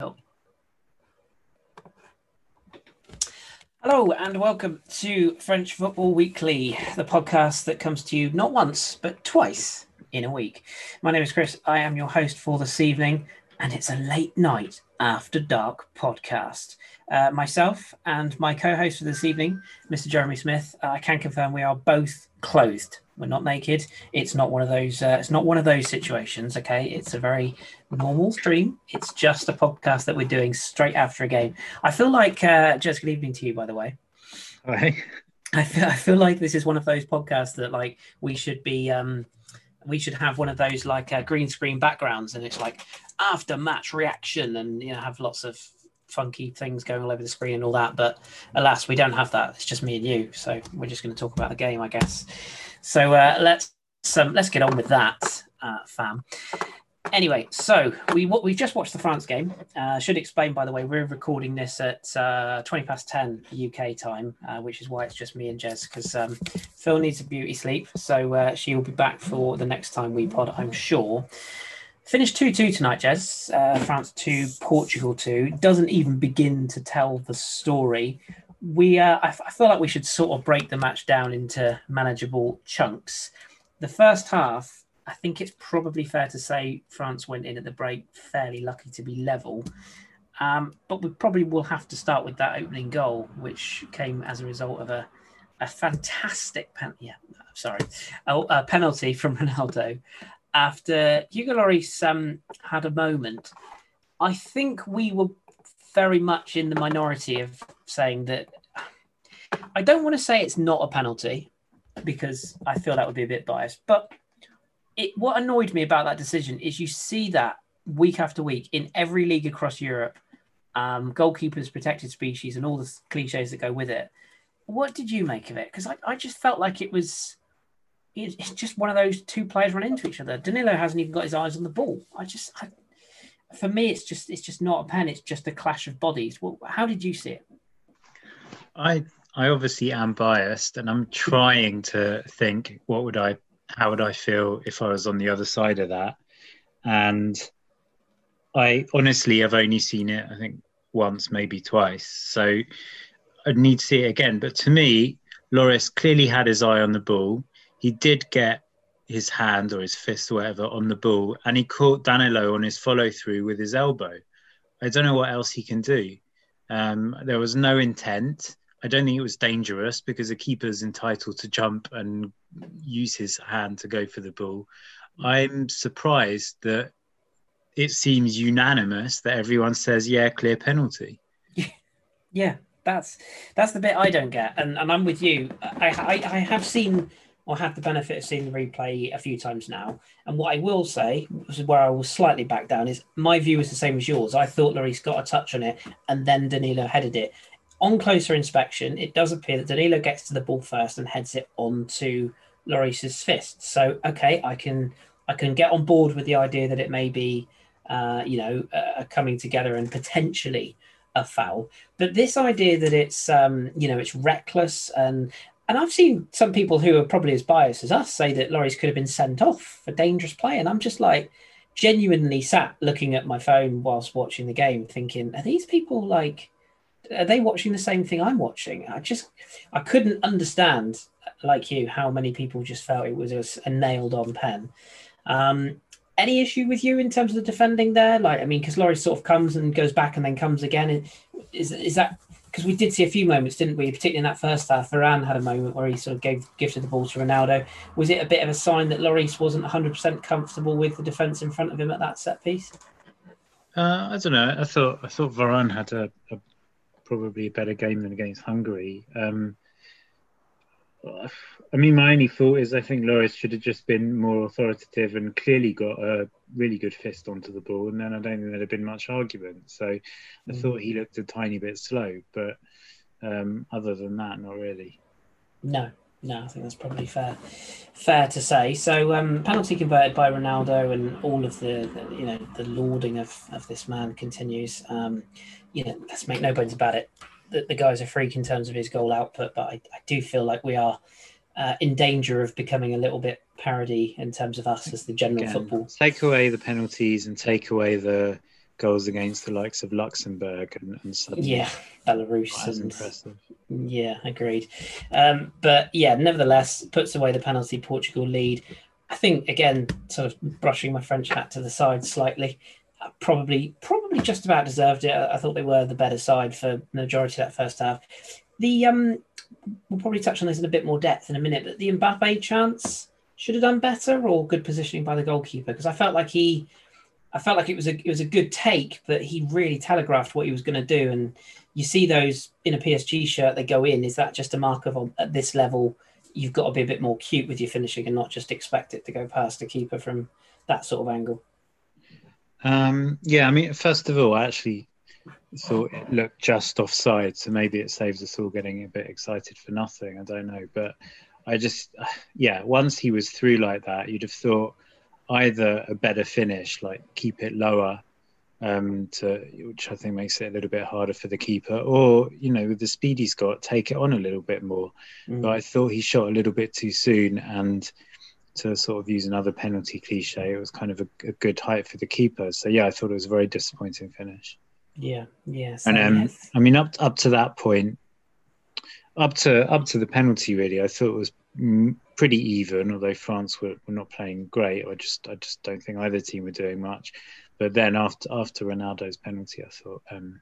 Hello and welcome to French Football Weekly, the podcast that comes to you not once but twice in a week. My name is Chris. I am your host for this evening, and it's a late night after dark podcast. Uh, myself and my co-host for this evening, Mr. Jeremy Smith. Uh, I can confirm we are both clothed we're not naked. It's not one of those. Uh, it's not one of those situations. Okay, it's a very normal stream. It's just a podcast that we're doing straight after a game. I feel like uh, just good evening to you, by the way. Hi. I feel I feel like this is one of those podcasts that like we should be. Um, we should have one of those like uh, green screen backgrounds, and it's like after match reaction, and you know have lots of funky things going all over the screen and all that. But alas, we don't have that. It's just me and you, so we're just going to talk about the game, I guess. So uh, let's um, let's get on with that, uh, fam. Anyway, so we what we've just watched the France game. Uh, should explain, by the way, we're recording this at uh, twenty past ten UK time, uh, which is why it's just me and Jez because um, Phil needs a beauty sleep, so uh, she will be back for the next time we pod, I'm sure. Finished 2 2 tonight, Jez. Uh, France 2, Portugal 2. Doesn't even begin to tell the story we uh, I, I feel like we should sort of break the match down into manageable chunks. The first half, I think it's probably fair to say France went in at the break fairly lucky to be level. Um, but we probably will have to start with that opening goal, which came as a result of a, a fantastic pen- yeah, sorry, a, a penalty from Ronaldo after Hugo Lloris um, had a moment. I think we were very much in the minority of saying that I don't want to say it's not a penalty because I feel that would be a bit biased. But it, what annoyed me about that decision is you see that week after week in every league across Europe, um, goalkeepers, protected species, and all the cliches that go with it. What did you make of it? Because I, I just felt like it was it's just one of those two players run into each other. Danilo hasn't even got his eyes on the ball. I just, I, for me, it's just it's just not a pen. It's just a clash of bodies. Well, how did you see it? I I obviously am biased, and I'm trying to think what would I, how would I feel if I was on the other side of that, and I honestly have only seen it I think once, maybe twice, so I'd need to see it again. But to me, Lloris clearly had his eye on the ball. He did get his hand or his fist or whatever on the ball, and he caught Danilo on his follow through with his elbow. I don't know what else he can do. Um, there was no intent. I don't think it was dangerous because the keeper's entitled to jump and use his hand to go for the ball. I'm surprised that it seems unanimous that everyone says, yeah, clear penalty. Yeah, that's that's the bit I don't get, and, and I'm with you. I, I, I have seen or have the benefit of seeing the replay a few times now. And what I will say, which is where I will slightly back down, is my view is the same as yours. I thought Lloris got a touch on it and then Danilo headed it. On closer inspection, it does appear that Danilo gets to the ball first and heads it onto Lloris's fist. So okay, I can I can get on board with the idea that it may be, uh, you know, uh, coming together and potentially a foul. But this idea that it's um, you know it's reckless and and I've seen some people who are probably as biased as us say that Lloris could have been sent off for dangerous play. And I'm just like genuinely sat looking at my phone whilst watching the game, thinking, are these people like, are they watching the same thing I'm watching? I just, I couldn't understand, like you, how many people just felt it was a nailed on pen. Um, any issue with you in terms of the defending there? Like, I mean, because Lloris sort of comes and goes back and then comes again. Is is that because we did see a few moments, didn't we? Particularly in that first half, Varane had a moment where he sort of gave gifted the ball to Ronaldo. Was it a bit of a sign that Lloris wasn't 100% comfortable with the defence in front of him at that set piece? Uh, I don't know. I thought I thought Varane had a, a probably a better game than against Hungary. Um, I mean, my only thought is I think Lloris should have just been more authoritative and clearly got a really good fist onto the ball, and then I don't think there'd have been much argument. So I mm. thought he looked a tiny bit slow, but um, other than that, not really. No, no, I think that's probably fair, fair to say. So um, penalty converted by Ronaldo, and all of the, the, you know the lauding of, of this man continues. Um, you know, let's make no bones about it the, the guy's a freak in terms of his goal output, but I, I do feel like we are uh, in danger of becoming a little bit parody in terms of us as the general Again, football. Take away the penalties and take away the goals against the likes of Luxembourg and, and suddenly yeah, Belarus. impressive. Yeah, agreed. Um, but yeah, nevertheless, puts away the penalty Portugal lead. I think again, sort of brushing my French hat to the side slightly, probably probably just about deserved it. I, thought they were the better side for the majority of that first half. The um, we'll probably touch on this in a bit more depth in a minute, but the Mbappe chance should have done better or good positioning by the goalkeeper because I felt like he, I felt like it was a it was a good take, but he really telegraphed what he was going to do and you see those in a PSG shirt, they go in. Is that just a mark of at this level, you've got to be a bit more cute with your finishing and not just expect it to go past a keeper from that sort of angle? Um, yeah, I mean, first of all, I actually thought it looked just offside, so maybe it saves us all getting a bit excited for nothing. I don't know, but I just, yeah, once he was through like that, you'd have thought either a better finish, like keep it lower, um, to which I think makes it a little bit harder for the keeper, or you know, with the speed he's got, take it on a little bit more. Mm. But I thought he shot a little bit too soon, and to sort of use another penalty cliche, it was kind of a, a good height for the keeper. So yeah, I thought it was a very disappointing finish. Yeah, yes. And um, as- I mean, up up to that point, up to up to the penalty, really, I thought it was pretty even. Although France were, were not playing great, I just I just don't think either team were doing much. But then after after Ronaldo's penalty, I thought um,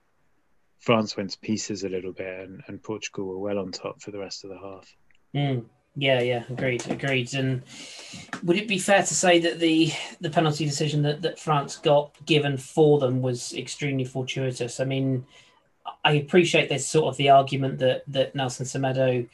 France went to pieces a little bit, and, and Portugal were well on top for the rest of the half. Mm, yeah, yeah, agreed, agreed. And would it be fair to say that the the penalty decision that, that France got given for them was extremely fortuitous? I mean, I appreciate there's sort of the argument that that Nelson Semedo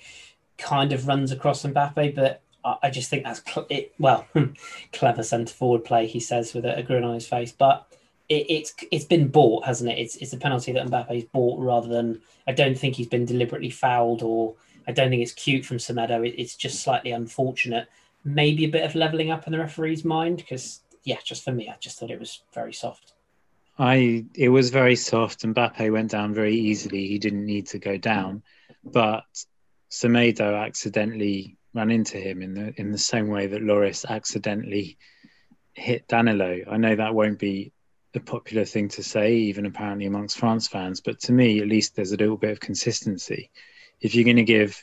kind of runs across Mbappe, but I, I just think that's cl- it. Well, clever centre forward play, he says with a, a grin on his face, but. It, it's it's been bought, hasn't it? It's it's a penalty that Mbappe's bought rather than I don't think he's been deliberately fouled or I don't think it's cute from Semedo. It, it's just slightly unfortunate. Maybe a bit of leveling up in the referee's mind because, yeah, just for me, I just thought it was very soft. I it was very soft, and Mbappe went down very easily. He didn't need to go down, but Semedo accidentally ran into him in the in the same way that Lloris accidentally hit Danilo. I know that won't be a popular thing to say, even apparently amongst France fans, but to me, at least, there's a little bit of consistency. If you're going to give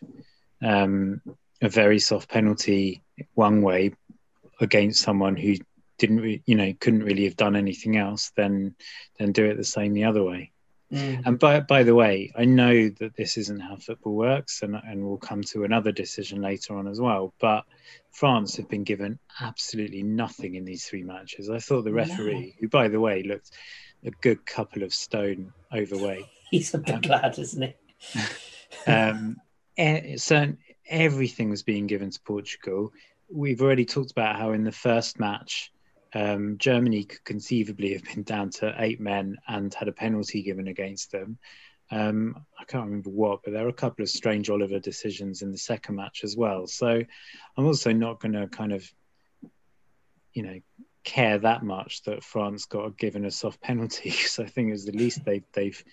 um, a very soft penalty one way against someone who didn't, re- you know, couldn't really have done anything else, then then do it the same the other way. Mm. And by by the way, I know that this isn't how football works, and and we'll come to another decision later on as well. But France have been given absolutely nothing in these three matches. I thought the No. referee, who by the way looked a good couple of stone overweight, He's a big lad, isn't he? um, e- certain everything was being given to Portugal. We've already talked about how in the first match, um, Germany could conceivably have been down to eight men and had a penalty given against them. Um, I can't remember what, but there were a couple of strange Oliver decisions in the second match as well. So I'm also not going to kind of, you know, care that much that France got given a soft penalty. So I think it was the least they, they've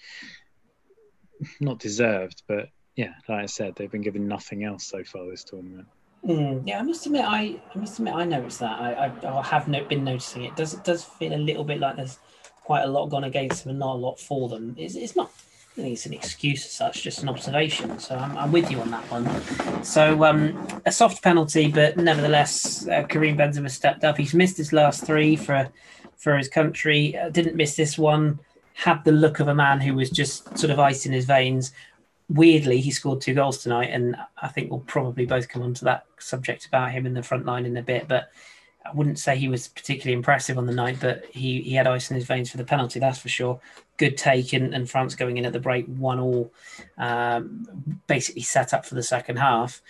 not deserved, but yeah, like I said, they've been given nothing else so far this tournament. Mm. Yeah, I must admit, I, I must admit, I noticed that. I, I, I have no, been noticing it. Does it does feel a little bit like there's quite a lot gone against them and not a lot for them. It's, it's not. I think it's an excuse as such, just an observation. So I'm, I'm with you on that one. So um, a soft penalty, but nevertheless, uh, Karim Benzema stepped up. He's missed his last three for for his country. Uh, didn't miss this one. Had the look of a man who was just sort of ice in his veins. Weirdly, he scored two goals tonight, and I think we'll probably both come onto that subject about him in the front line in a bit. But I wouldn't say he was particularly impressive on the night, but he, he had ice in his veins for the penalty, that's for sure. Good take, and, and France going in at the break, one all, um, basically set up for the second half.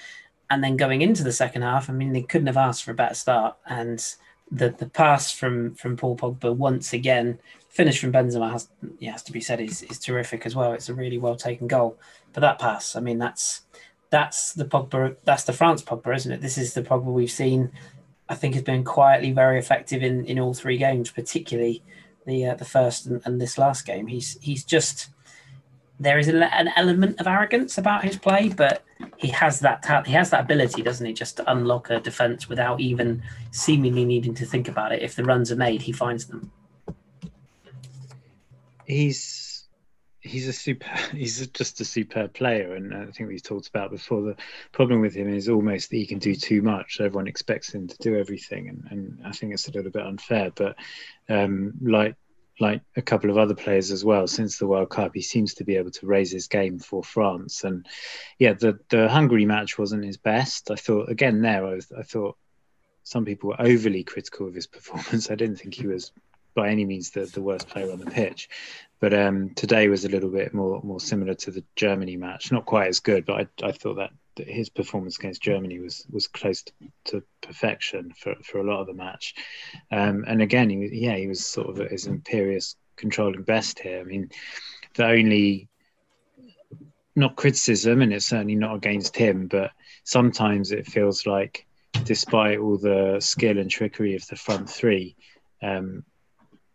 And then going into the second half, I mean, they couldn't have asked for a better start. And the, the pass from, from Paul Pogba once again, finish from Benzema has, has to be said, is, is terrific as well. It's a really well taken goal. But that pass, I mean, that's that's the Pogba, that's the France Pogba, isn't it? This is the Pogba we've seen I think has been quietly very effective in, in all three games, particularly the uh, the first and, and this last game. He's he's just there is a, an element of arrogance about his play, but he has that he has that ability, doesn't he, just to unlock a defense without even seemingly needing to think about it. If the runs are made, he finds them. He's he's a super he's just a superb player. And i think we talked about before the problem with him is almost that he can do too much. Everyone expects him to do everything. And, and i think it's a little bit unfair but um, like like a couple of other players as well since the world cup he seems to be able to raise his game for france. And yeah the the hungary match wasn't his best. I thought again there i, was, I thought some people were overly critical of his performance. I didn't think he was by any means the, the worst player on the pitch. But um, today was a little bit more more similar to the Germany match. Not quite as good, but I, I thought that, his performance against Germany was was close to, to perfection for, for a lot of the match. Um, and again, he yeah, he was sort of his imperious controlling best here. I mean, the only not criticism, and it's certainly not against him, but sometimes it feels like, despite all the skill and trickery of the front three, um,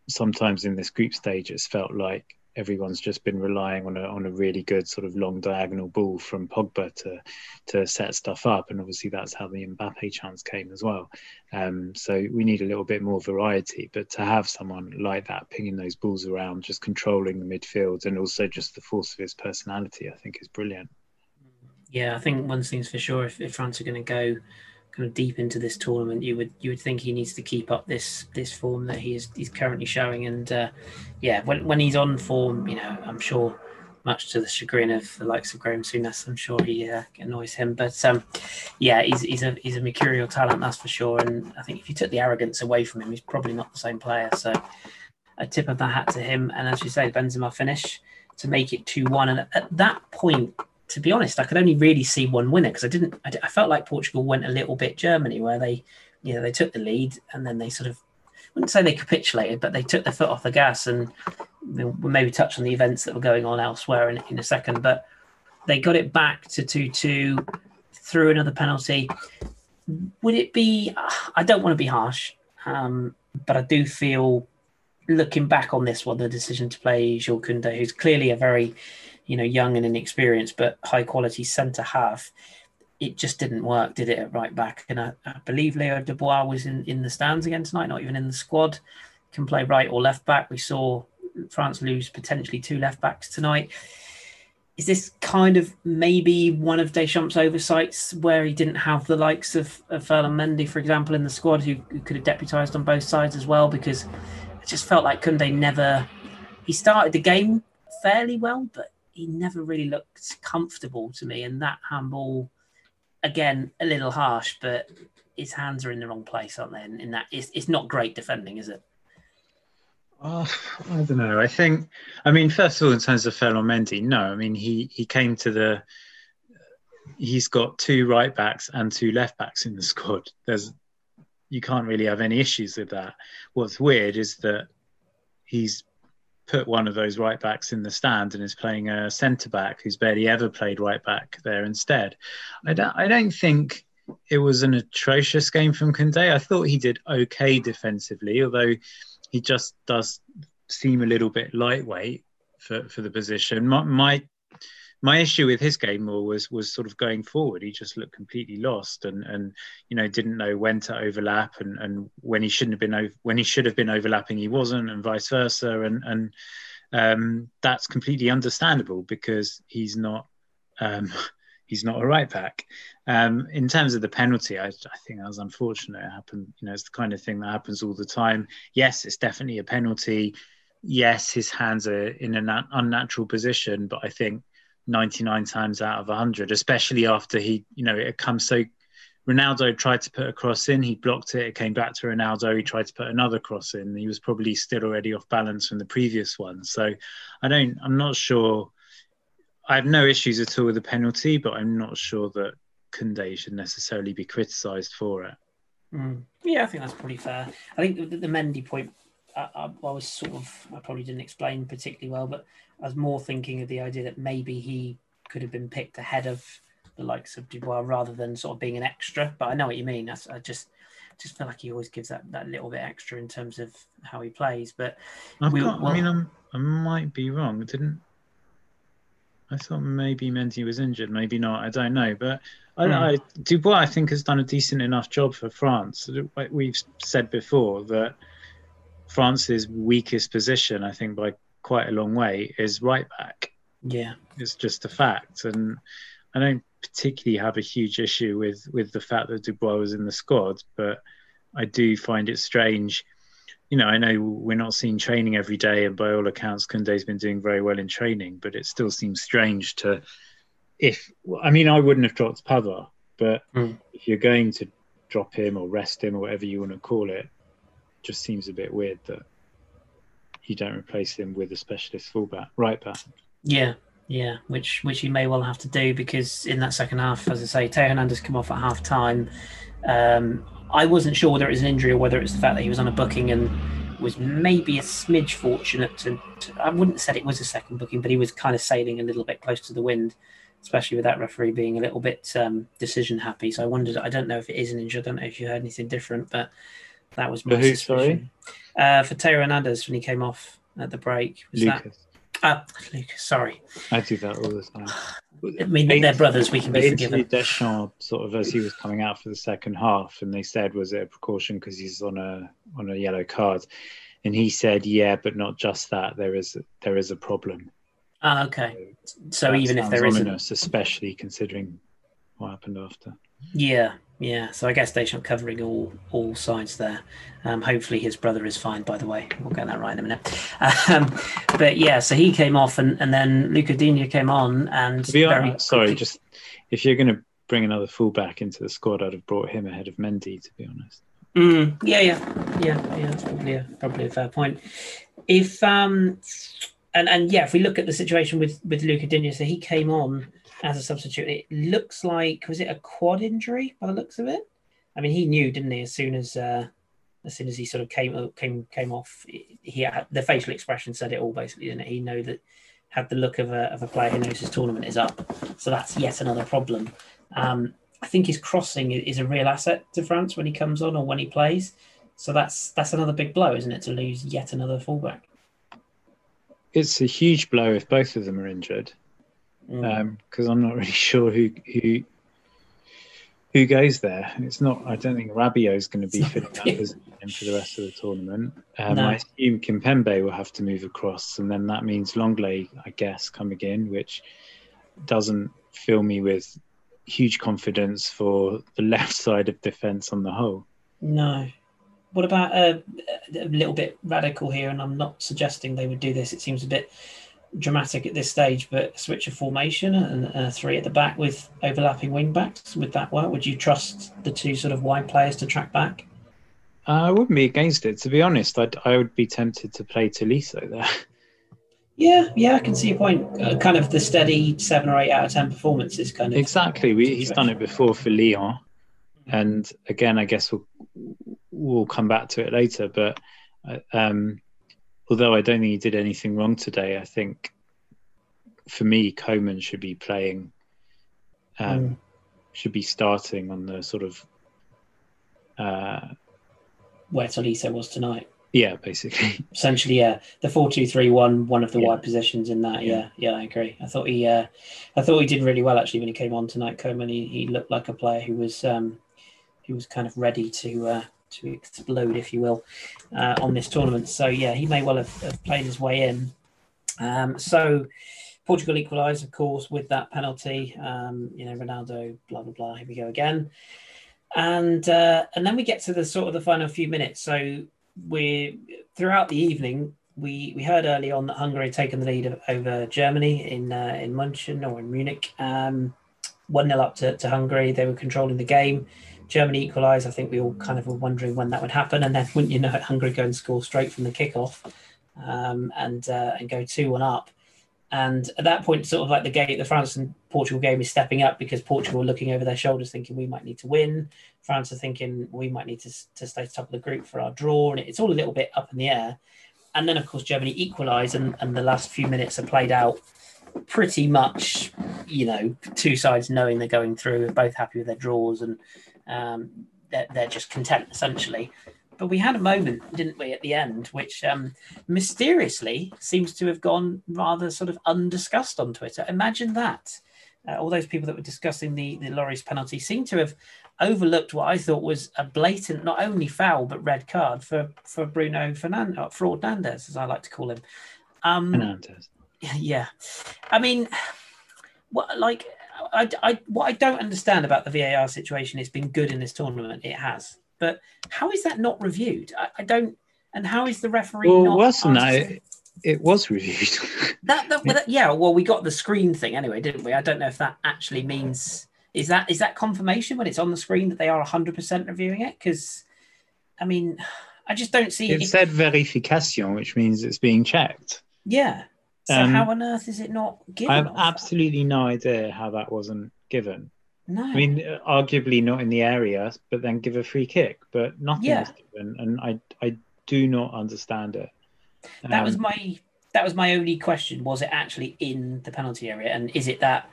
sometimes in this group stage, it's felt like everyone's just been relying on a on a really good sort of long diagonal ball from Pogba to to set stuff up, and obviously that's how the Mbappe chance came as well. Um, so we need a little bit more variety, but to have someone like that pinging those balls around, just controlling the midfield, and also just the force of his personality, I think is brilliant. Yeah, I think one thing's for sure: if, if France are going to go kind of deep into this tournament, you would you would think he needs to keep up this this form that he is he's currently showing. And uh, yeah, when when he's on form, you know, I'm sure much to the chagrin of the likes of Graham Souness, I'm sure he uh, annoys him. But um, yeah, he's he's a he's a mercurial talent, that's for sure. And I think if you took the arrogance away from him, he's probably not the same player. So a tip of the hat to him. And as you say, Benzema finish to make it two one. And at that point, to be honest, I could only really see one winner because I didn't. I, I, felt like Portugal went a little bit Germany, where they, you know, they took the lead and then they sort of, I wouldn't say they capitulated, but they took their foot off the gas and we'll maybe touch on the events that were going on elsewhere in, in a second. But they got it back to two-two through another penalty. Would it be? I don't want to be harsh, um, but I do feel, looking back on this one, the decision to play Jules Koundé, who's clearly a very you know, young and inexperienced, but high quality centre half. It just didn't work, did it, at right back? And I, I believe Leo Dubois was in, in the stands again tonight, not even in the squad. Can play right or left back. We saw France lose potentially two left backs tonight. Is this kind of maybe one of Deschamps' oversights where he didn't have the likes of, of Ferland Mendy, for example, in the squad who, who could have deputised on both sides as well? Because it just felt like Koundé never. He started the game fairly well, but he never really looked comfortable to me. And that handball, again, a little harsh, but his hands are in the wrong place, aren't they? In, in that, it's, it's not great defending, is it? Oh, I don't know. I think, I mean, first of all, in terms of Ferland Mendy, no. I mean, he he came to the. He's got two right backs and two left backs in the squad. There's, you can't really have any issues with that. What's weird is that he's put one of those right backs in the stand and is playing a centre back who's barely ever played right back there instead. I don't, I don't think it was an atrocious game from Koundé. I thought he did okay defensively, although he just does seem a little bit lightweight for, for the position. My, my my issue with his game more was was sort of going forward. He just looked completely lost and and you know didn't know when to overlap and and when he shouldn't have been when he should have been overlapping he wasn't and vice versa and and um, that's completely understandable because he's not um, he's not a right back. Um, in terms of the penalty, I, I, think that was unfortunate. It happened, you know, it's the kind of thing that happens all the time. Yes, it's definitely a penalty. Yes, his hands are in an unnatural position, but I think 99 times out of 100, especially after he, you know, it comes so. Ronaldo tried to put a cross in, he blocked it. It came back to Ronaldo. He tried to put another cross in. He was probably still already off balance from the previous one. So I don't, I'm not sure. I have no issues at all with the penalty, but I'm not sure that Koundé should necessarily be criticised for it. Mm. Yeah, I think that's pretty fair. I think the, the Mendy point I, I, I, was sort of I probably didn't explain particularly well, but I was more thinking of the idea that maybe he could have been picked ahead of the likes of Dubois rather than sort of being an extra. But I know what you mean. I, I just just feel like he always gives that, that little bit extra in terms of how he plays. But we, got, well, I mean, I'm, i might be wrong. Didn't I thought maybe Mendy was injured, maybe not. I don't know, but I, mm. I, Dubois I think has done a decent enough job for France. We've said before that France's weakest position, I think, by quite a long way is right back. Yeah, It's just a fact, and I don't particularly have a huge issue with with the fact that Dubois was in the squad, but I do find it strange. You know, I know we're not seeing training every day, and by all accounts, Koundé's been doing very well in training, but it still seems strange to. If I mean, I wouldn't have dropped Pavard, but Mm. if you're going to drop him or rest him or whatever you want to call it, just seems a bit weird that you don't replace him with a specialist fullback, right back. yeah, yeah. Which which you may well have to do because in that second half, as I say, Teo Hernandez come off at half time. Um, I wasn't sure whether it was an injury or whether it's the fact that he was on a booking and was maybe a smidge fortunate to, to I wouldn't have said it was a second booking, but he was kind of sailing a little bit close to the wind, especially with that referee being a little bit um, decision happy. So I wondered, I don't know if it is an injury, I don't know if you heard anything different, but that was my For who, suspicion. Uh, for Teo Hernandez when he came off at the break. Was that Lucas. uh, Lucas, sorry. I do that all the time. I mean, they're brothers, we can be forgiven. Deschamps sort of as he was coming out for the second half, and they said, "Was it a precaution because he's on a on a yellow card?" And he said, "Yeah, but not just that. There is there is a problem." Ah, okay. So That even if there isn't, especially considering what happened after. yeah, yeah. So I guess Deschamps covering all all sides there. Um, hopefully his brother is fine. By the way, we'll get that right in a minute. Um, but yeah, so he came off, and, and then Luca Digne came on, and To be very honest, sorry, just if you're going to bring another fullback into the squad, I'd have brought him ahead of Mendy. To be honest, Mm, yeah, yeah, yeah, yeah. That's probably a probably a fair point. If um, and and yeah, if we look at the situation with with Luca Digne, so he came on as a substitute. It looks like was it a quad injury by the looks of it? I mean, he knew, didn't he? As soon as uh, as soon as he sort of came came came off, he had the facial expression said it all basically, didn't it? He know that had the look of a of a player who knows his tournament is up. So that's yet another problem. Um, I think his crossing is a real asset to France when he comes on or when he plays. So that's that's another big blow, isn't it, to lose yet another fullback? it's a huge blow if both of them are injured. Mm. because I'm not really sure who who who goes there. It's not. I don't think Rabiot is going to be It's not filling that position for the rest of the tournament. Um, No. I assume Kimpembe will have to move across, and then that means Lenglet, I guess, coming in, which doesn't fill me with huge confidence for the left side of defence on the whole. No. What about uh, a little bit radical here? And I'm not suggesting they would do this. It seems a bit dramatic at this stage, but switch of formation and uh, three at the back with overlapping wing backs. Would that work? Would you trust the two sort of wide players to track back? Uh, I wouldn't be against it, to be honest. I'd, I would be tempted to play Tolisso there. Yeah, yeah, I can see your point. Uh, kind of the steady seven or eight out of ten performances, kind of. Exactly. We, he's done it before for Lyon, and again, I guess we'll we'll come back to it later. But uh, um, although I don't think he did anything wrong today, I think for me, Coman should be playing, um, Mm. should be starting on the sort of, uh, Where Tolisso was tonight. yeah, basically. essentially yeah the four two three one one of the Yeah. wide positions in that Yeah. yeah yeah i agree i thought he uh i thought he did really well actually when he came on tonight coman he, he looked like a player who was um who was kind of ready to uh to explode if you will uh, on this tournament so yeah he may well have, have played his way in um so portugal equalised of course with that penalty um you know ronaldo blah blah blah here we go again and uh and then we get to the sort of the final few minutes so we throughout the evening we we heard early on that Hungary had taken the lead over Germany in uh, in München or in Munich. Um, one 0 up to, to Hungary. They were controlling the game. Germany equalised. I think we all kind of were wondering when that would happen, and then wouldn't you know it, Hungary go and score straight from the kickoff um, and uh, and go two one up. And at that point, sort of like the game, the France and Portugal game is stepping up because Portugal are looking over their shoulders, thinking we might need to win. France are thinking we might need to, to stay top of the group for our draw, and it's all a little bit up in the air. And then, of course, Germany equalised, and, and the last few minutes are played out pretty much, you know, two sides knowing they're going through, both happy with their draws, and um, they're, they're just content essentially. But we had a moment, didn't we, at the end, which um, mysteriously seems to have gone rather sort of undiscussed on Twitter. Imagine that. Uh, all those people that were discussing the, the Lloris penalty seem to have overlooked what I thought was a blatant, not only foul, but red card for, for Bruno Fernandez, Fernandez, as I like to call him. Um, Fernandez. yeah, I mean, what like I, I what I don't understand about the VAR situation. It's been good in this tournament. It has, but how is that not reviewed? I, I don't. And how is the referee? Well, wasn't that? It, it was reviewed. That, that, well, that- yeah. Well, we got the screen thing anyway, didn't we? I don't know if that actually means is that is that confirmation when it's on the screen that they are hundred percent reviewing it? Because, I mean, I just don't see. it said verification, which means it's being checked. yeah. So Um, how on earth is it not given? I have absolutely no idea how that wasn't given. no. I mean, arguably not in the area, but then give a free kick, but nothing Yeah. was given, and I I do not understand it. that was Um, my that was my only question. Was it actually in the penalty area, and is it that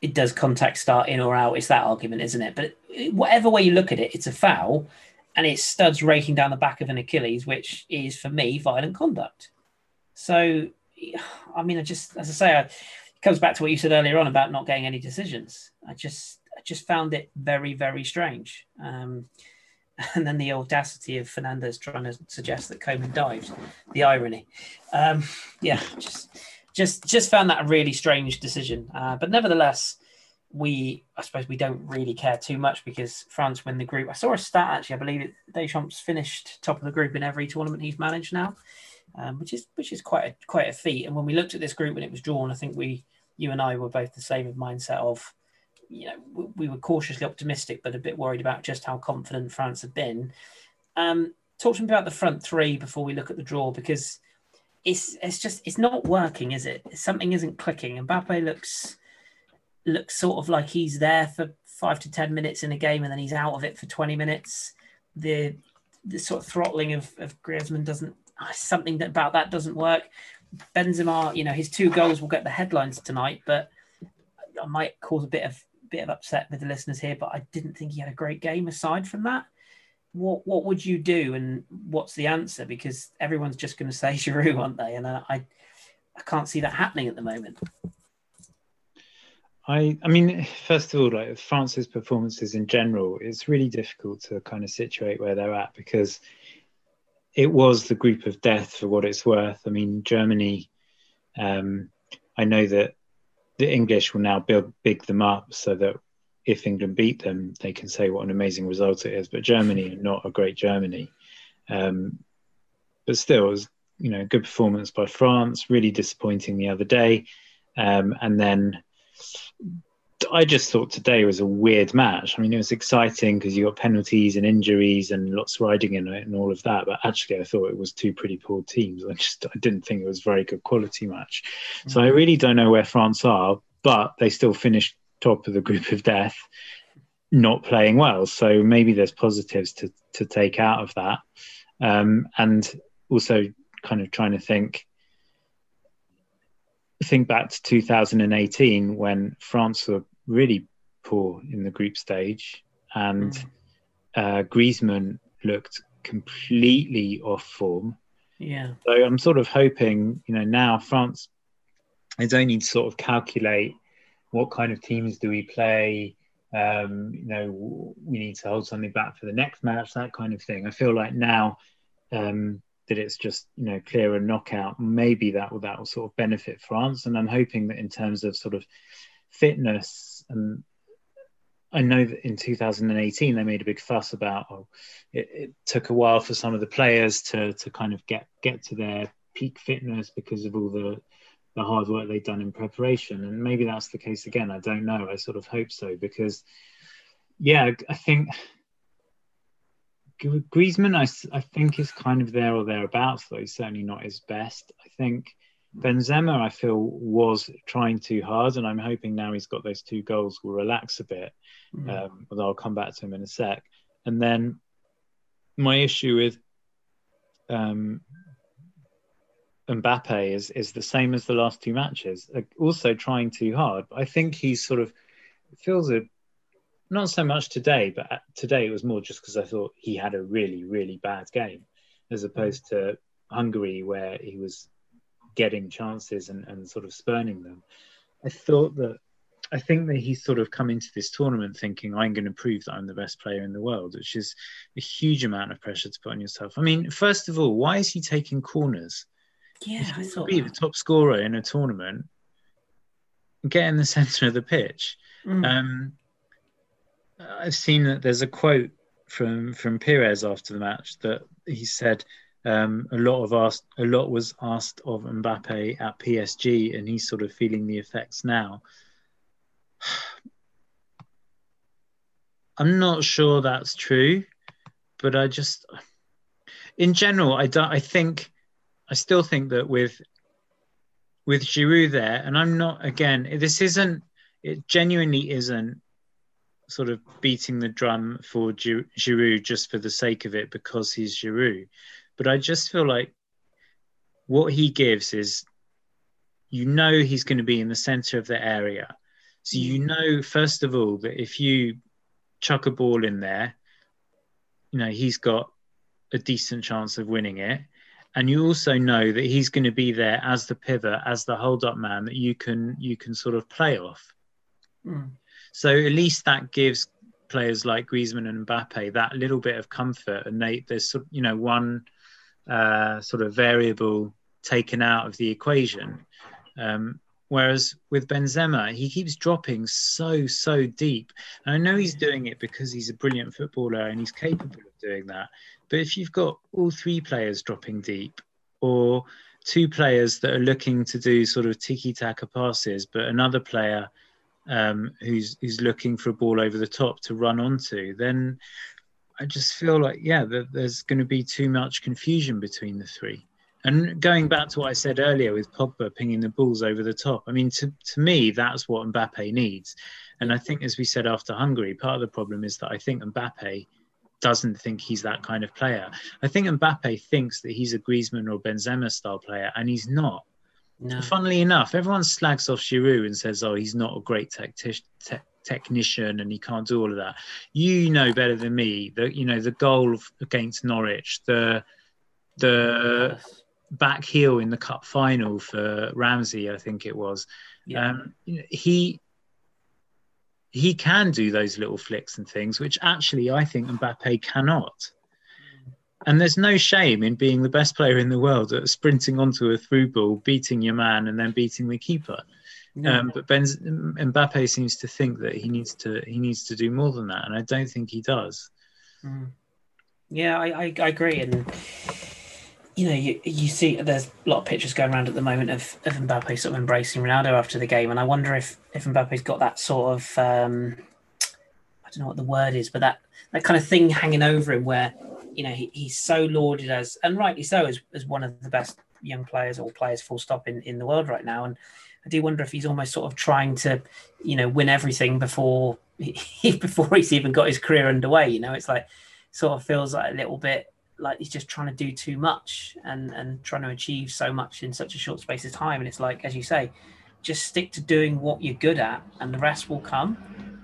it does contact start in or out? It's that argument, isn't it? But whatever way you look at it, it's a foul, and it's studs raking down the back of an Achilles, which is for me violent conduct. So, I mean, I just as I say, I, it comes back to what you said earlier on about not getting any decisions. I just I just found it very very strange. Um, and then the audacity of Fernandez trying to suggest that Coman dived. The irony. Um, yeah, just just just found that a really strange decision. Uh, but nevertheless, we I suppose we don't really care too much because France win the group. I saw a stat actually. I believe it, Deschamps finished top of the group in every tournament he's managed now, um, which is which is quite a, quite a feat. And when we looked at this group when it was drawn, I think we you and I were both the same mindset of you know we, we were cautiously optimistic but a bit worried about just how confident France had been. Um, talk to me about the front three before we look at the draw because it's it's just it's not working, is it? Something isn't clicking. and Mbappe looks looks sort of like he's there for five to ten minutes in a game and then he's out of it for twenty minutes. The the sort of throttling of, of Griezmann doesn't something that, about that doesn't work. Benzema, you know, his two goals will get the headlines tonight, but I might cause a bit of bit of upset with the listeners here, but I didn't think he had a great game aside from that. What what would you do and what's the answer? Because everyone's just going to say Giroud, aren't they? And I, I can't see that happening at the moment. I I mean, first of all, like France's performances in general, it's really difficult to kind of situate where they're at because it was the group of death for what it's worth. I mean, Germany. Um, I know that the English will now build big them up so that if England beat them, they can say what an amazing result it is. But Germany are not a great Germany. Um, but still, it was you know good performance by France. Really disappointing the other day, um, and then I just thought today was a weird match. I mean, it was exciting because you got penalties and injuries and lots riding in it and all of that. But actually, I thought it was two pretty poor teams. I just I didn't think it was a very good quality match. So I really don't know where France are, but they still finished top of the group of death, not playing well. So maybe there's positives to to take out of that, um, and also kind of trying to think think back to 2018 when France were really poor in the group stage and Mm. uh, Griezmann looked completely off form. Yeah. So I'm sort of hoping, you know, now France, they don't need to sort of calculate what kind of teams do we play. Um, you know, we need to hold something back for the next match, that kind of thing. I feel like now um, that it's just you know clear and knockout, maybe that will that will sort of benefit France. And I'm hoping that in terms of sort of fitness and I know that in 2018 they made a big fuss about oh, it, it took a while for some of the players to to kind of get get to their peak fitness because of all the the hard work they've done in preparation. And maybe that's the case again. I don't know. I sort of hope so because yeah I think Griezmann I, I think is kind of there or thereabouts though he's certainly not his best. I think Benzema, I feel, was trying too hard, and I'm hoping now he's got those two goals will relax a bit. Mm. Um, although I'll come back to him in a sec. And then my issue with um, Mbappe is is the same as the last two matches. Uh, also trying too hard. I think he's sort of feels a not so much today, but today it was more just because I thought he had a really really bad game, as opposed to Hungary where he was getting chances and, and sort of spurning them. I thought that I think that he's sort of come into this tournament thinking I'm going to prove that I'm the best player in the world, which is a huge amount of pressure to put on yourself. I mean, first of all, why is he taking corners? Yeah, I thought be the top scorer in a tournament, get in the centre of the pitch. Mm. Um, I've seen that there's a quote from from Pires after the match that he said um, a lot of asked a lot was asked of Mbappe at PSG, and he's sort of feeling the effects now. I'm not sure that's true, but I just, in general, I don't. I think, I still think that with with Giroud there, and I'm not again. This isn't. It genuinely isn't sort of beating the drum for Gi- Giroud just for the sake of it because he's Giroud. But I just feel like what he gives is, you know, he's going to be in the center of the area. So you know, first of all, that if you chuck a ball in there, you know, he's got a decent chance of winning it. And you also know that he's going to be there as the pivot, as the hold-up man that you can you can sort of play off. Mm. So at least that gives players like Griezmann and Mbappe that little bit of comfort, and they there's you know one uh, sort of variable taken out of the equation. Um, whereas with Benzema, he keeps dropping so so deep, and I know he's doing it because he's a brilliant footballer and he's capable of doing that. But if you've got all three players dropping deep, or two players that are looking to do sort of tiki taka passes, but another player um, who's who's looking for a ball over the top to run onto, then I just feel like yeah, that there's going to be too much confusion between the three. And going back to what I said earlier with Pogba pinging the balls over the top, I mean, to, to me, that's what Mbappe needs. And I think, as we said after Hungary, part of the problem is that I think Mbappe doesn't think he's that kind of player. I think Mbappe thinks that he's a Griezmann or Benzema style player, and he's not. No. Funnily enough, everyone slags off Giroud and says, "Oh, he's not a great tacti- te- technician and he can't do all of that." You know better than me that you know the goal against Norwich, the the back heel in the cup final for Ramsey, I think it was. Yeah. Um, he he can do those little flicks and things, which actually I think Mbappe cannot. And there's no shame in being the best player in the world at sprinting onto a through ball, beating your man, and then beating the keeper. Um, but Benz, Mbappe seems to think that he needs to he needs to do more than that, and I don't think he does. Mm. Yeah, I, I, I agree, and you know, you, you see, there's a lot of pictures going around at the moment of, of Mbappe sort of embracing Ronaldo after the game, and I wonder if if Mbappe's got that sort of um, I don't know what the word is, but that that kind of thing hanging over him where you know he, he's so lauded as and rightly so as, as one of the best young players or players full stop in, in the world right now and I do wonder if he's almost sort of trying to you know win everything before he, before he's even got his career underway you know? It's like sort of feels like a little bit like he's just trying to do too much and and trying to achieve so much in such a short space of time. And it's like as you say just stick to doing what you're good at and the rest will come.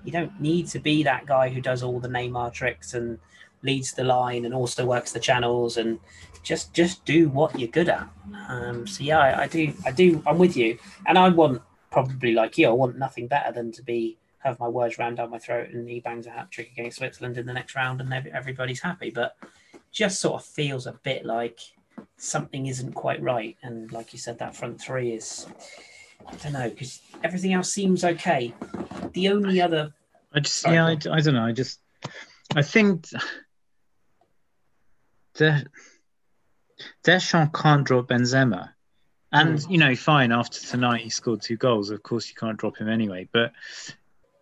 You don't need to be that guy who does all the Neymar tricks and leads the line and also works the channels and just just do what you're good at. Um, so yeah I, I do i do i'm with you. And i want probably like you i want nothing better than to be have my words rammed down my throat and he bangs a hat trick against switzerland in the next round and everybody's happy. But just sort of feels a bit like something isn't quite right. And like you said that front three is i don't know because everything else seems okay. The only other I just yeah, I, I don't know. I just I think Deschamps can't drop Benzema, and Hmm. you know, fine. After tonight, he scored two goals. Of course, you can't drop him anyway. But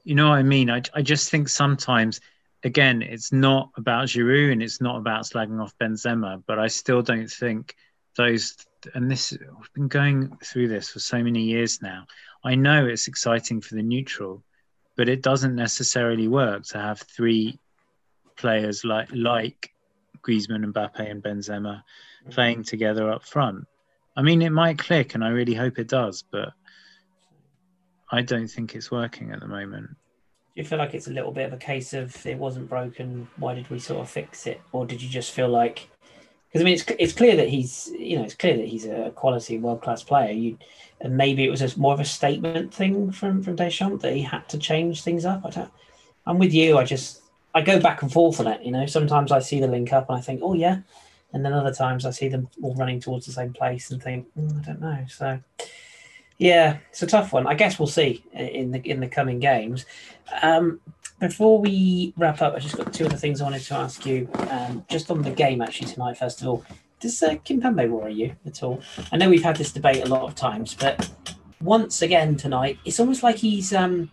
you know what I mean. I I just think sometimes. Again, it's not about Giroud and it's not about slagging off Benzema, but I still don't think those. And this, we've been going through this for so many years now. I know it's exciting for the neutral, but it doesn't necessarily work to have three players like like Griezmann, and Mbappe, and Benzema mm. playing together up front. I mean, it might click, and I really hope it does, but I don't think it's working at the moment. Do you feel like it's a little bit of a case of it wasn't broken? Why did we sort of fix it, or did you just feel like? Because I mean, it's it's clear that he's you know it's clear that he's a quality world class player. You and maybe it was a, more of a statement thing from from Deschamps that he had to change things up. I don't. I'm with you. I just I go back and forth on it. You know, sometimes I see the link up and I think, oh yeah, and then other times I see them all running towards the same place and think, mm, I don't know. So, yeah, it's a tough one. I guess we'll see in the in the coming games. Um, before we wrap up, I just got two other things I wanted to ask you. Um, just on the game actually tonight, first of all, does uh, Kimpembe worry you at all? I know we've had this debate a lot of times, but once again tonight, it's almost like he's, um,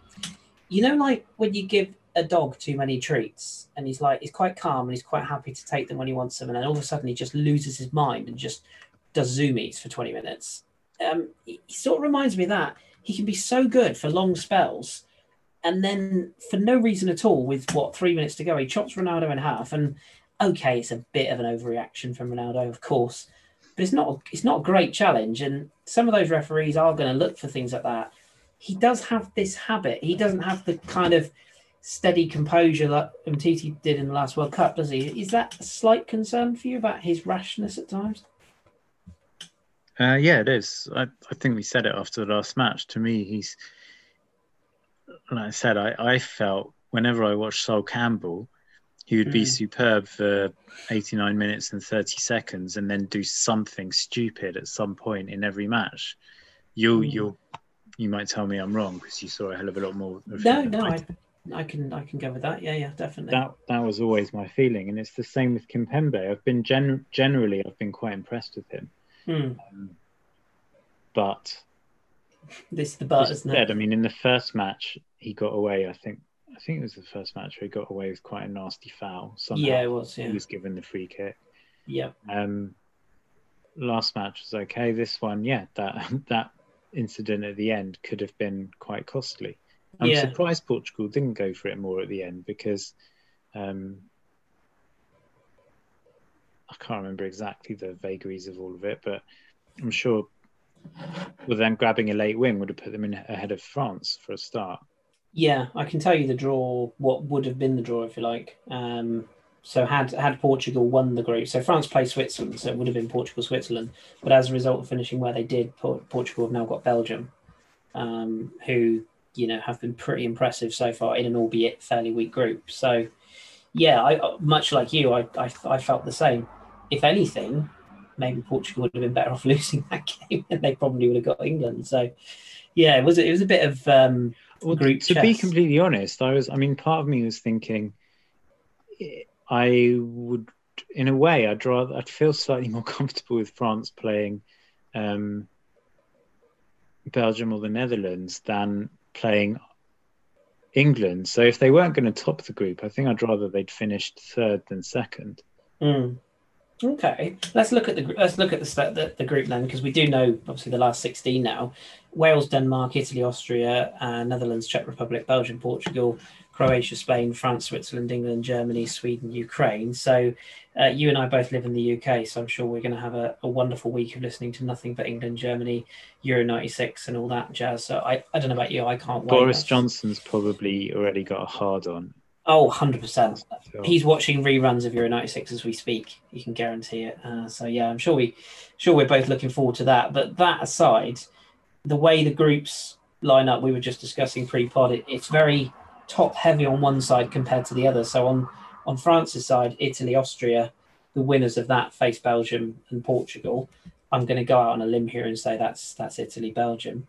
you know, like when you give a dog too many treats and he's like, he's quite calm and he's quite happy to take them when he wants them. And then all of a sudden he just loses his mind and just does zoomies for 20 minutes. Um, he, he sort of reminds me of that. He can be so good for long spells. And then for no reason at all, with what, three minutes to go, he chops Ronaldo in half. And okay, it's a bit of an overreaction from Ronaldo, of course, but it's not it's not a great challenge. And some of those referees are going to look for things like that. He does have this habit. He doesn't have the kind of steady composure that Umtiti did in the last World Cup, does he? Is that a slight concern for you about his rashness at times? Uh, yeah, it is. I, I think we said it after the last match. To me, he's like I said, I, I felt whenever I watched Sol Campbell, he would be mm. superb for 89 minutes and 30 seconds and then do something stupid at some point in every match. You'll, mm. you'll, you might tell me I'm wrong because you saw a hell of a lot more. no, no, I, I, can, I can go with that. Yeah, yeah, definitely. That, that was always my feeling, and it's the same with Kimpembe. I've been gen- generally, I've been quite impressed with him, mm. um, but this is the but, isn't it? I mean, in the first match, he got away. I think I think it was the first match where he got away with quite a nasty foul. Somehow yeah, it was. Yeah. He was given the free kick. Yeah. Um, last match was okay. This one, yeah, that that incident at the end could have been quite costly. I'm yeah. surprised Portugal didn't go for it more at the end because um, I can't remember exactly the vagaries of all of it, but I'm sure well, then grabbing a late win would have put them in ahead of France for a start. Yeah, I can tell you the draw. What would have been the draw, if you like. Um, so had had Portugal won the group, so France played Switzerland, so it would have been Portugal Switzerland. But as a result of finishing where they did, Portugal have now got Belgium, um, who you know have been pretty impressive so far in an albeit fairly weak group. So yeah, I much like you, I I, I felt the same. If anything, maybe Portugal would have been better off losing that game, and they probably would have got England. So yeah, it was it was a bit of um, well, to chess. be completely honest, I was. I mean, part of me was thinking, I would, in a way, I'd rather. I'd feel slightly more comfortable with France playing um, Belgium or the Netherlands than playing England. So if they weren't going to top the group, I think I'd rather they'd finished third than second. Mm. Okay, let's look at the let's look at the the, the group then, because we do know obviously the last sixteen now. Wales, Denmark, Italy, Austria, uh, Netherlands, Czech Republic, Belgium, Portugal, Croatia, Spain, France, Switzerland, England, Germany, Sweden, Ukraine. So uh, you and I both live in the UK, so I'm sure we're going to have a, a, wonderful week of listening to nothing but England, Germany, Euro 96 and all that jazz. So I, I don't know about you, I can't wait. Boris Johnson's probably already got a hard on. Oh, 100%. He's watching reruns of Euro 96 as we speak. You can guarantee it. Uh, so yeah, I'm sure we sure we're both looking forward to that. But that aside, the way the groups line up, we were just discussing pre-pod, it, it's very top heavy on one side compared to the other. So on on France's side, Italy, Austria, the winners of that face Belgium and Portugal. I'm going to go out on a limb here and say that's that's Italy, Belgium.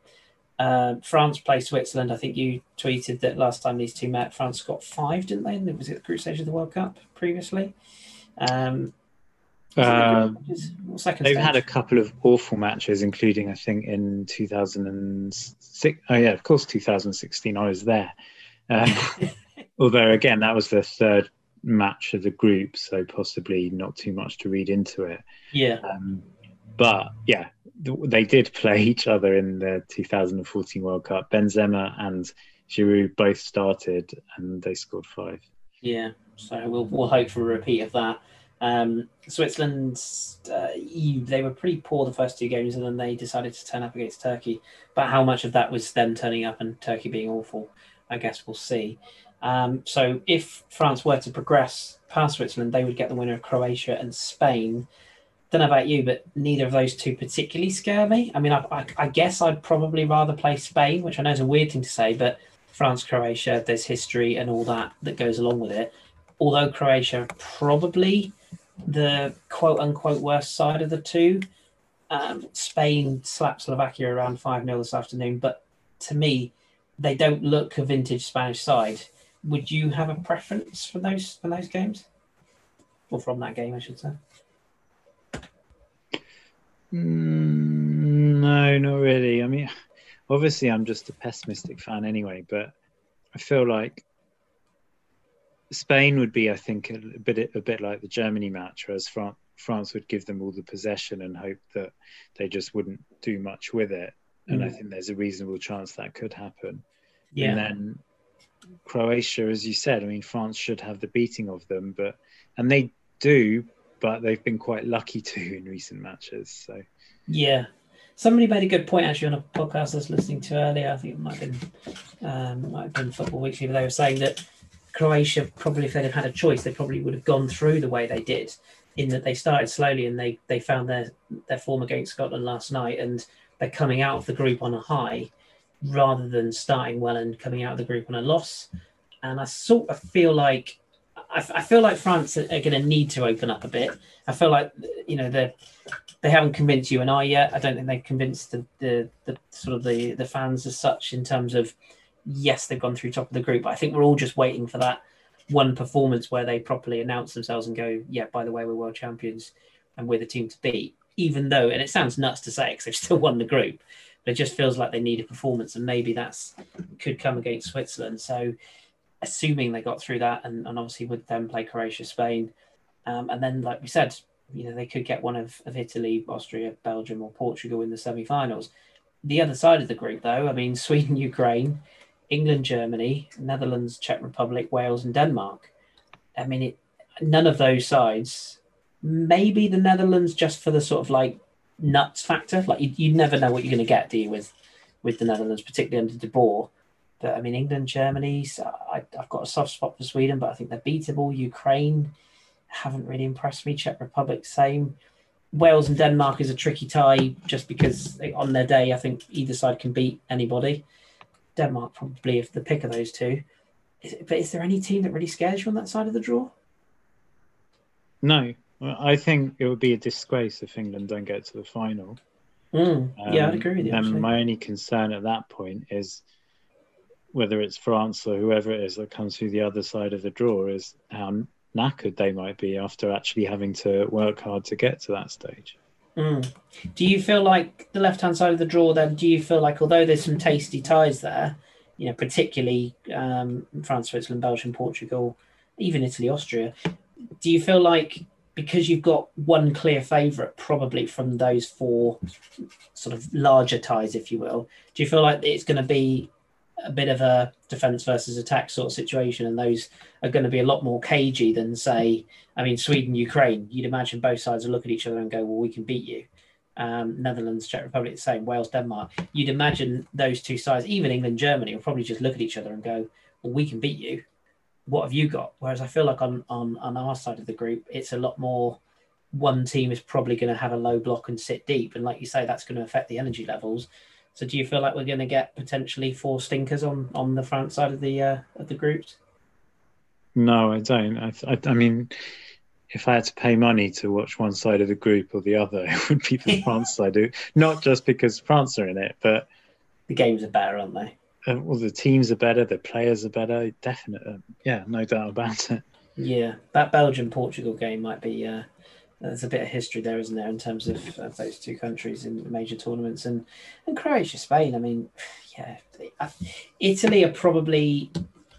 Uh, France play Switzerland. I think you tweeted that last time these two met, France got five, didn't they? And was it the group stage of the World Cup previously? Um, um, second they've stage? had a couple of awful matches, including I think in 2006. Oh yeah, of course, 2016. I was there. Uh, although again, that was the third match of the group, so possibly not too much to read into it. Yeah. Um, but yeah, they did play each other in the 2014 World Cup. Benzema and Giroud both started, and they scored five. Yeah, so we'll we'll hope for a repeat of that. Um, Switzerland, uh, they were pretty poor the first two games, and then they decided to turn up against Turkey. But how much of that was them turning up and Turkey being awful, I guess we'll see. Um, so if France were to progress past Switzerland, they would get the winner of Croatia and Spain. Don't know about you, but neither of those two particularly scare me. I mean, I, I, I guess I'd probably rather play Spain, which I know is a weird thing to say, but France, Croatia, there's history and all that that goes along with it. Although Croatia probably the quote unquote worst side of the two. Um, Spain slapped Slovakia around 5 0 this afternoon, but to me, they don't look a vintage Spanish side. Would you have a preference for those for those games? Or from that game, I should say. Mm, no, not really. I mean, obviously, I'm just a pessimistic fan anyway, but I feel like Spain would be, I think, a bit a bit like the Germany match, whereas France France would give them all the possession and hope that they just wouldn't do much with it. And mm. I think there's a reasonable chance that could happen. Yeah. And then Croatia, as you said, I mean, France should have the beating of them, but and they do, but they've been quite lucky too in recent matches. So yeah, somebody made a good point actually on a podcast I was listening to earlier. I think it might have been um, might have been Football Weekly, but they were saying that Croatia probably, if they'd have had a choice, they probably would have gone through the way they did. In that they started slowly and they they found their their form against Scotland last night, and they're coming out of the group on a high, rather than starting well and coming out of the group on a loss. And I sort of feel like I, I feel like France are, are going to need to open up a bit. I feel like you know they they haven't convinced you and I yet. I don't think they've convinced the, the the sort of the the fans as such in terms of yes, they've gone through top of the group. But I think we're all just waiting for that one performance where they properly announce themselves and go, yeah, by the way, we're world champions and we're the team to beat. Even though, and it sounds nuts to say because they've still won the group, but it just feels like they need a performance, and maybe that's could come against Switzerland. So, assuming they got through that, and, and obviously would then play Croatia, Spain, um, and then like we said, you know they could get one of, of Italy, Austria, Belgium, or Portugal in the semi-finals. The other side of the group, though, I mean, Sweden, Ukraine, England, Germany, Netherlands, Czech Republic, Wales, and Denmark. I mean, it, none of those sides. Maybe the Netherlands just for the sort of like nuts factor. Like you, you never know what you're going to get, do you, with with the Netherlands, particularly under De Boer. But I mean, England, Germany. So I, I've got a soft spot for Sweden, but I think they're beatable. Ukraine haven't really impressed me. Czech Republic, same. Wales and Denmark is a tricky tie just because on their day, I think either side can beat anybody. Denmark probably if the pick of those two. Is but is there any team that really scares you on that side of the draw? No, I think it would be a disgrace if England don't get to the final. Mm, yeah, um, I'd agree with you. And my only concern at that point is whether it's France or whoever it is that comes through the other side of the draw is how knackered they might be after actually having to work hard to get to that stage. Mm. Do you feel like the left hand side of the draw? Then, do you feel like although there's some tasty ties there, you know, particularly um, France, Switzerland, Belgium, Portugal, even Italy, Austria, do you feel like because you've got one clear favourite probably from those four sort of larger ties, if you will, do you feel like it's going to be a bit of a defense versus attack sort of situation, and those are going to be a lot more cagey than, say, I mean, Sweden, Ukraine. You'd imagine both sides will look at each other and go, "Well, we can beat you." Um, Netherlands, Czech Republic, the same. Wales, Denmark. You'd imagine those two sides, even England, Germany, will probably just look at each other and go, "Well, we can beat you. What have you got?" Whereas I feel like on on on our side of the group, it's a lot more. One team is probably going to have a low block and sit deep, and like you say, that's going to affect the energy levels. So do you feel like we're going to get potentially four stinkers on on the front side of the uh, of the groups? No, I don't. I, I, I, mean, if I had to pay money to watch one side of the group or the other, it would be the France side. Not just because France are in it, but the games are better, aren't they? Uh, well, the teams are better, the players are better. Definitely, yeah, no doubt about it. Yeah, that Belgium Portugal game might be uh, there's a bit of history there, isn't there, in terms of, of those two countries in major tournaments and and Croatia, Spain. I mean, yeah, Italy are probably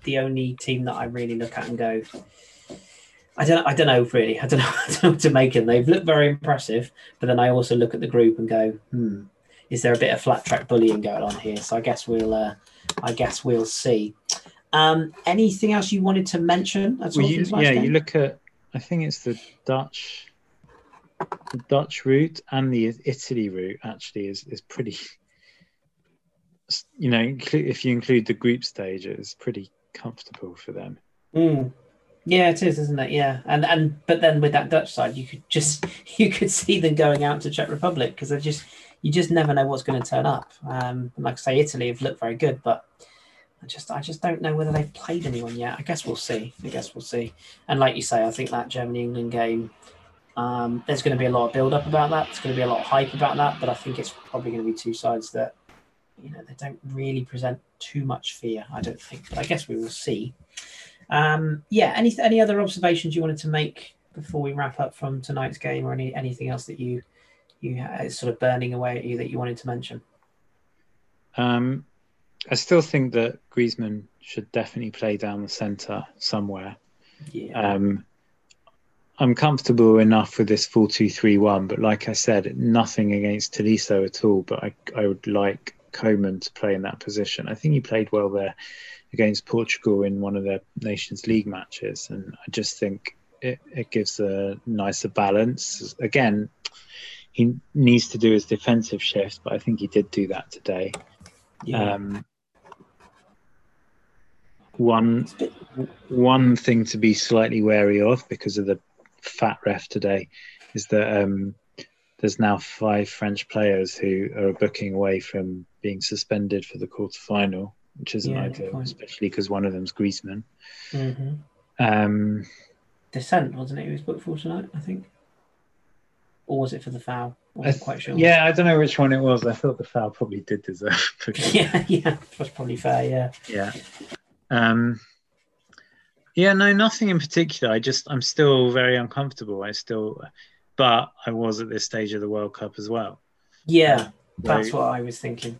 the only team that I really look at and go. I don't. I don't know really. I don't know, I don't know what to make them. They've looked very impressive, but then I also look at the group and go, hmm, is there a bit of flat track bullying going on here? So I guess we'll. Uh, I guess we'll see. Um, anything else you wanted to mention? Well, you, yeah, game? you look at. I think it's the Dutch the Dutch route and the Italy route actually is is pretty. You know, if you include the group stage, it's pretty comfortable for them. Mm. Yeah, it is, isn't it? Yeah, and and but then with that Dutch side, you could just you could see them going out to Czech Republic because they're just you just never know what's going to turn up. Um, like I say, Italy have looked very good, but I just I just don't know whether they've played anyone yet. I guess we'll see. I guess we'll see. And like you say, I think that Germany England game Um, there's going to be a lot of build up about that. There's going to be a lot of hype about that. But I think it's probably going to be two sides that, you know, they don't really present too much fear. I don't think, but I guess we will see. Um, yeah. Any any other observations you wanted to make before we wrap up from tonight's game, or any anything else that you you is sort of burning away at you that you wanted to mention? Um, I still think that Griezmann should definitely play down the centre somewhere. Yeah. Um, I'm comfortable enough with this 4 2 3 1, but like I said, nothing against Tolisso at all. But I, I would like Coman to play in that position. I think he played well there against Portugal in one of their Nations League matches, and I just think it, it gives a nicer balance. Again, he needs to do his defensive shift, but I think he did do that today. yeah. Um, one one thing to be slightly wary of because of the fat ref today is that um, there's now five French players who are booking away from being suspended for the quarter final, which isn't Yeah, ideal, especially because one of them's Griezmann. hmm Um, Dissent, wasn't it? He was booked for tonight, I think. Or was it for the foul? I wasn't quite sure. yeah, I don't know which one it was. I thought the foul probably did deserve. yeah, yeah. That's probably fair. Yeah. yeah um yeah no nothing in particular i just i'm still very uncomfortable i still but i was at this stage of the world cup as well Yeah, that's So what I was thinking.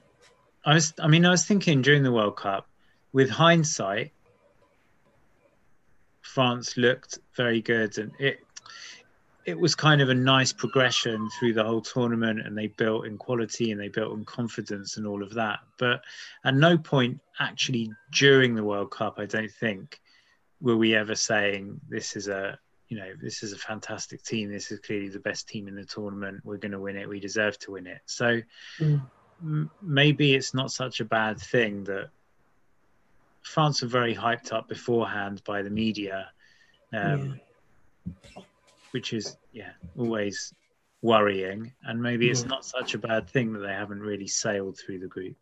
i was i mean i was thinking during the world cup with hindsight france looked very good and it it was kind of a nice progression through the whole tournament and they built in quality and they built in confidence and all of that. But at no point actually during the world cup i don't think were we ever saying this is a you know this is a fantastic team. This is clearly the best team in the tournament. We're going to win it. We deserve to win it. So Mm. m- maybe it's not such a bad thing that france were very hyped up beforehand by the media um, which is yeah always worrying and maybe it's hmm. not such a bad thing that they haven't really sailed through the group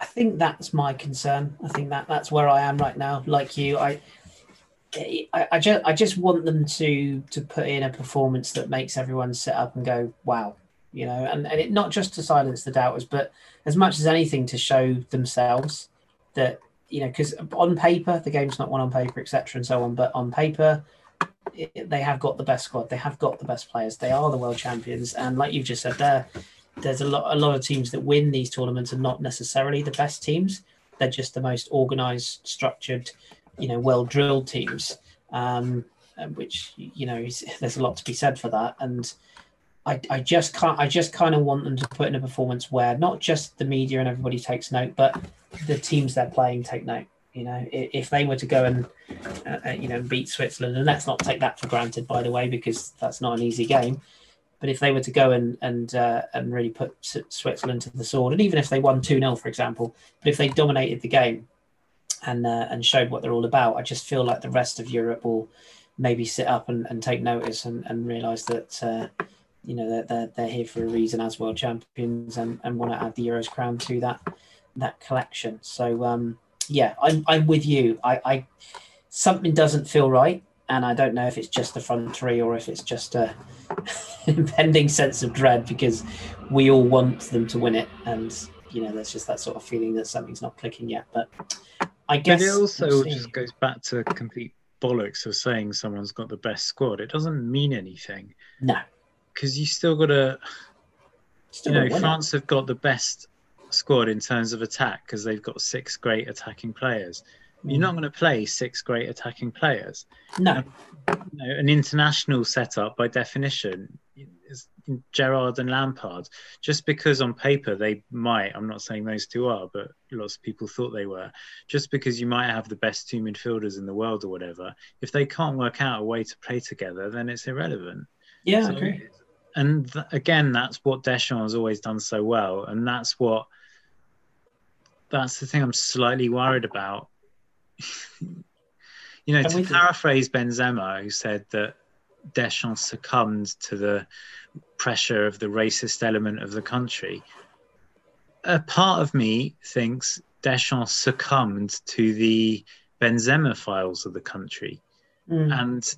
I think that's my concern. I think that that's where I am right now. Like you, I, I, I just, I just want them to to put in a performance that makes everyone sit up and go, "Wow," you know, and and it not just to silence the doubters, but as much as anything to show themselves that you know, because on paper the game's not one on paper, etc., and so on. But on paper, they have got the best squad. They have got the best players. They are the world champions, and like you've just said there, there's a lot a lot of teams that win these tournaments are not necessarily the best teams. They're just the most organized, structured, you know, well drilled teams. Um, which you know, is, there's a lot to be said for that. And I, I just can't. I just kind of want them to put in a performance where not just the media and everybody takes note, but the teams they're playing take note. You know, if they were to go and uh, uh, you know beat Switzerland, and let's not take that for granted, by the way, because that's not an easy game. But if they were to go and and uh, and really put Switzerland to the sword, and even if they won two 0 for example, but if they dominated the game and uh, and showed what they're all about, I just feel like the rest of Europe will maybe sit up and, and take notice and, and realize that uh, you know they're, they're they're here for a reason as world champions and, and want to add the Euros crown to that that collection. So um, yeah, I'm I'm with you. I, I something doesn't feel right, and I don't know if it's just the front three or if it's just a impending sense of dread because we all want them to win it, and you know there's just that sort of feeling that something's not clicking yet. But I guess but it also we'll just goes back to complete bollocks of saying someone's got the best squad it doesn't mean anything no, because you still got to still you know win it. france have got the best squad in terms of attack because they've got six great attacking players you're not mm. going to play six great attacking players No, you know, an international setup by definition is Gerrard and Lampard. Just because on paper they might, I'm not saying those two are, but lots of people thought they were. Just because you might have the best two midfielders in the world or whatever, if they can't work out a way to play together, then it's irrelevant. yeah, So- I agree. And th- again, that's what Deschamps has always done so well, and that's what that's the thing I'm slightly worried about. you know, to paraphrase Benzema, who said that Deschamps succumbed to the pressure of the racist element of the country. A part of me thinks Deschamps succumbed to the Benzema files of the country Mm. and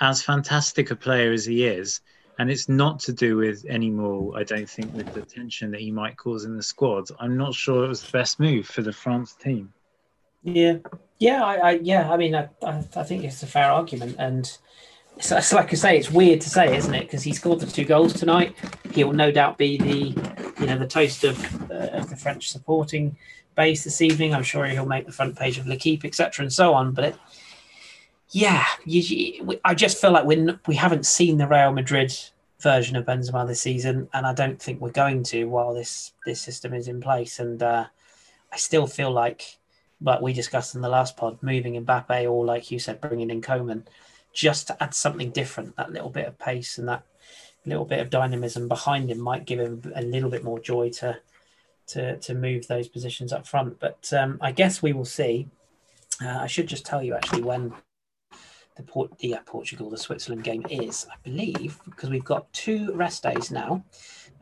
as fantastic a player as he is, and it's not to do with any more, I don't think, with the tension that he might cause in the squad. I'm not sure it was the best move for the France team. Yeah, yeah, I, I yeah, I mean, I, I, I, think it's a fair argument, and it's, it's like I say, it's weird to say, isn't it? Because he scored the two goals tonight. He will no doubt be the, you know, the toast of, uh, of the French supporting base this evening. I'm sure he'll make the front page of L'Equipe, etc., and so on. But it, yeah, you, I just feel like we we haven't seen the Real Madrid version of Benzema this season, and I don't think we're going to while this this system is in place. And uh, I still feel like, like we discussed in the last pod, moving Mbappe or like you said, bringing in Coman, just to add something different, that little bit of pace and that little bit of dynamism behind him might give him a little bit more joy to to to move those positions up front. But um, I guess we will see. Uh, I should just tell you actually when the Port the uh, Portugal the Switzerland game is. I believe because we've got two rest days now.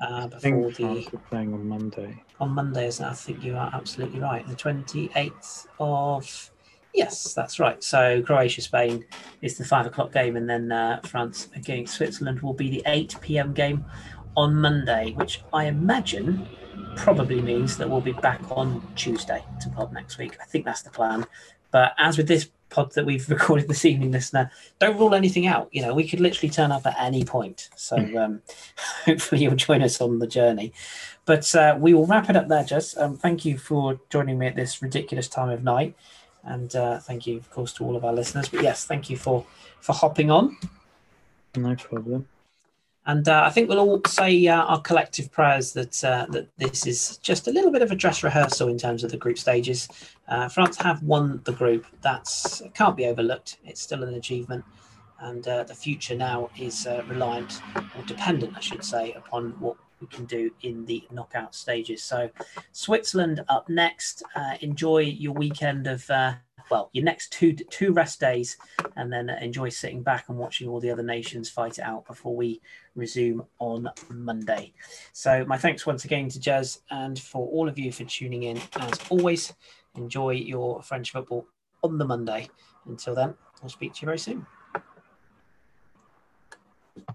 Uh, before the playing on Monday. On Mondays, I think you are absolutely right. The twenty eighth of yes, that's right. So Croatia Spain is the five o'clock game, and then uh, France against Switzerland will be the eight p.m. game on Monday, which I imagine probably means that we'll be back on Tuesday to pod next week. I think that's the plan. But as with this pod that we've recorded this evening, listener, don't rule anything out. You know, we could literally turn up at any point. So hmm. um, hopefully you'll join us on the journey. But uh, we will wrap it up there, Jess. Um, thank you for joining me at this ridiculous time of night. And uh, thank you, of course, to all of our listeners. But yes, thank you for for hopping on. No problem. And uh, I think we'll all say uh, our collective prayers that uh, that this is just a little bit of a dress rehearsal in terms of the group stages. Uh, France have won the group. That's can't be overlooked. It's still an achievement, and uh, the future now is uh, reliant or dependent, I should say, upon what we can do in the knockout stages. So, Switzerland up next. enjoy your weekend of well, your next two two rest days, and then enjoy sitting back and watching all the other nations fight it out before we resume on Monday. So, my thanks once again to Jazz and for all of you for tuning in. As always, enjoy your French football on the Monday. Until then, I'll speak to you very soon.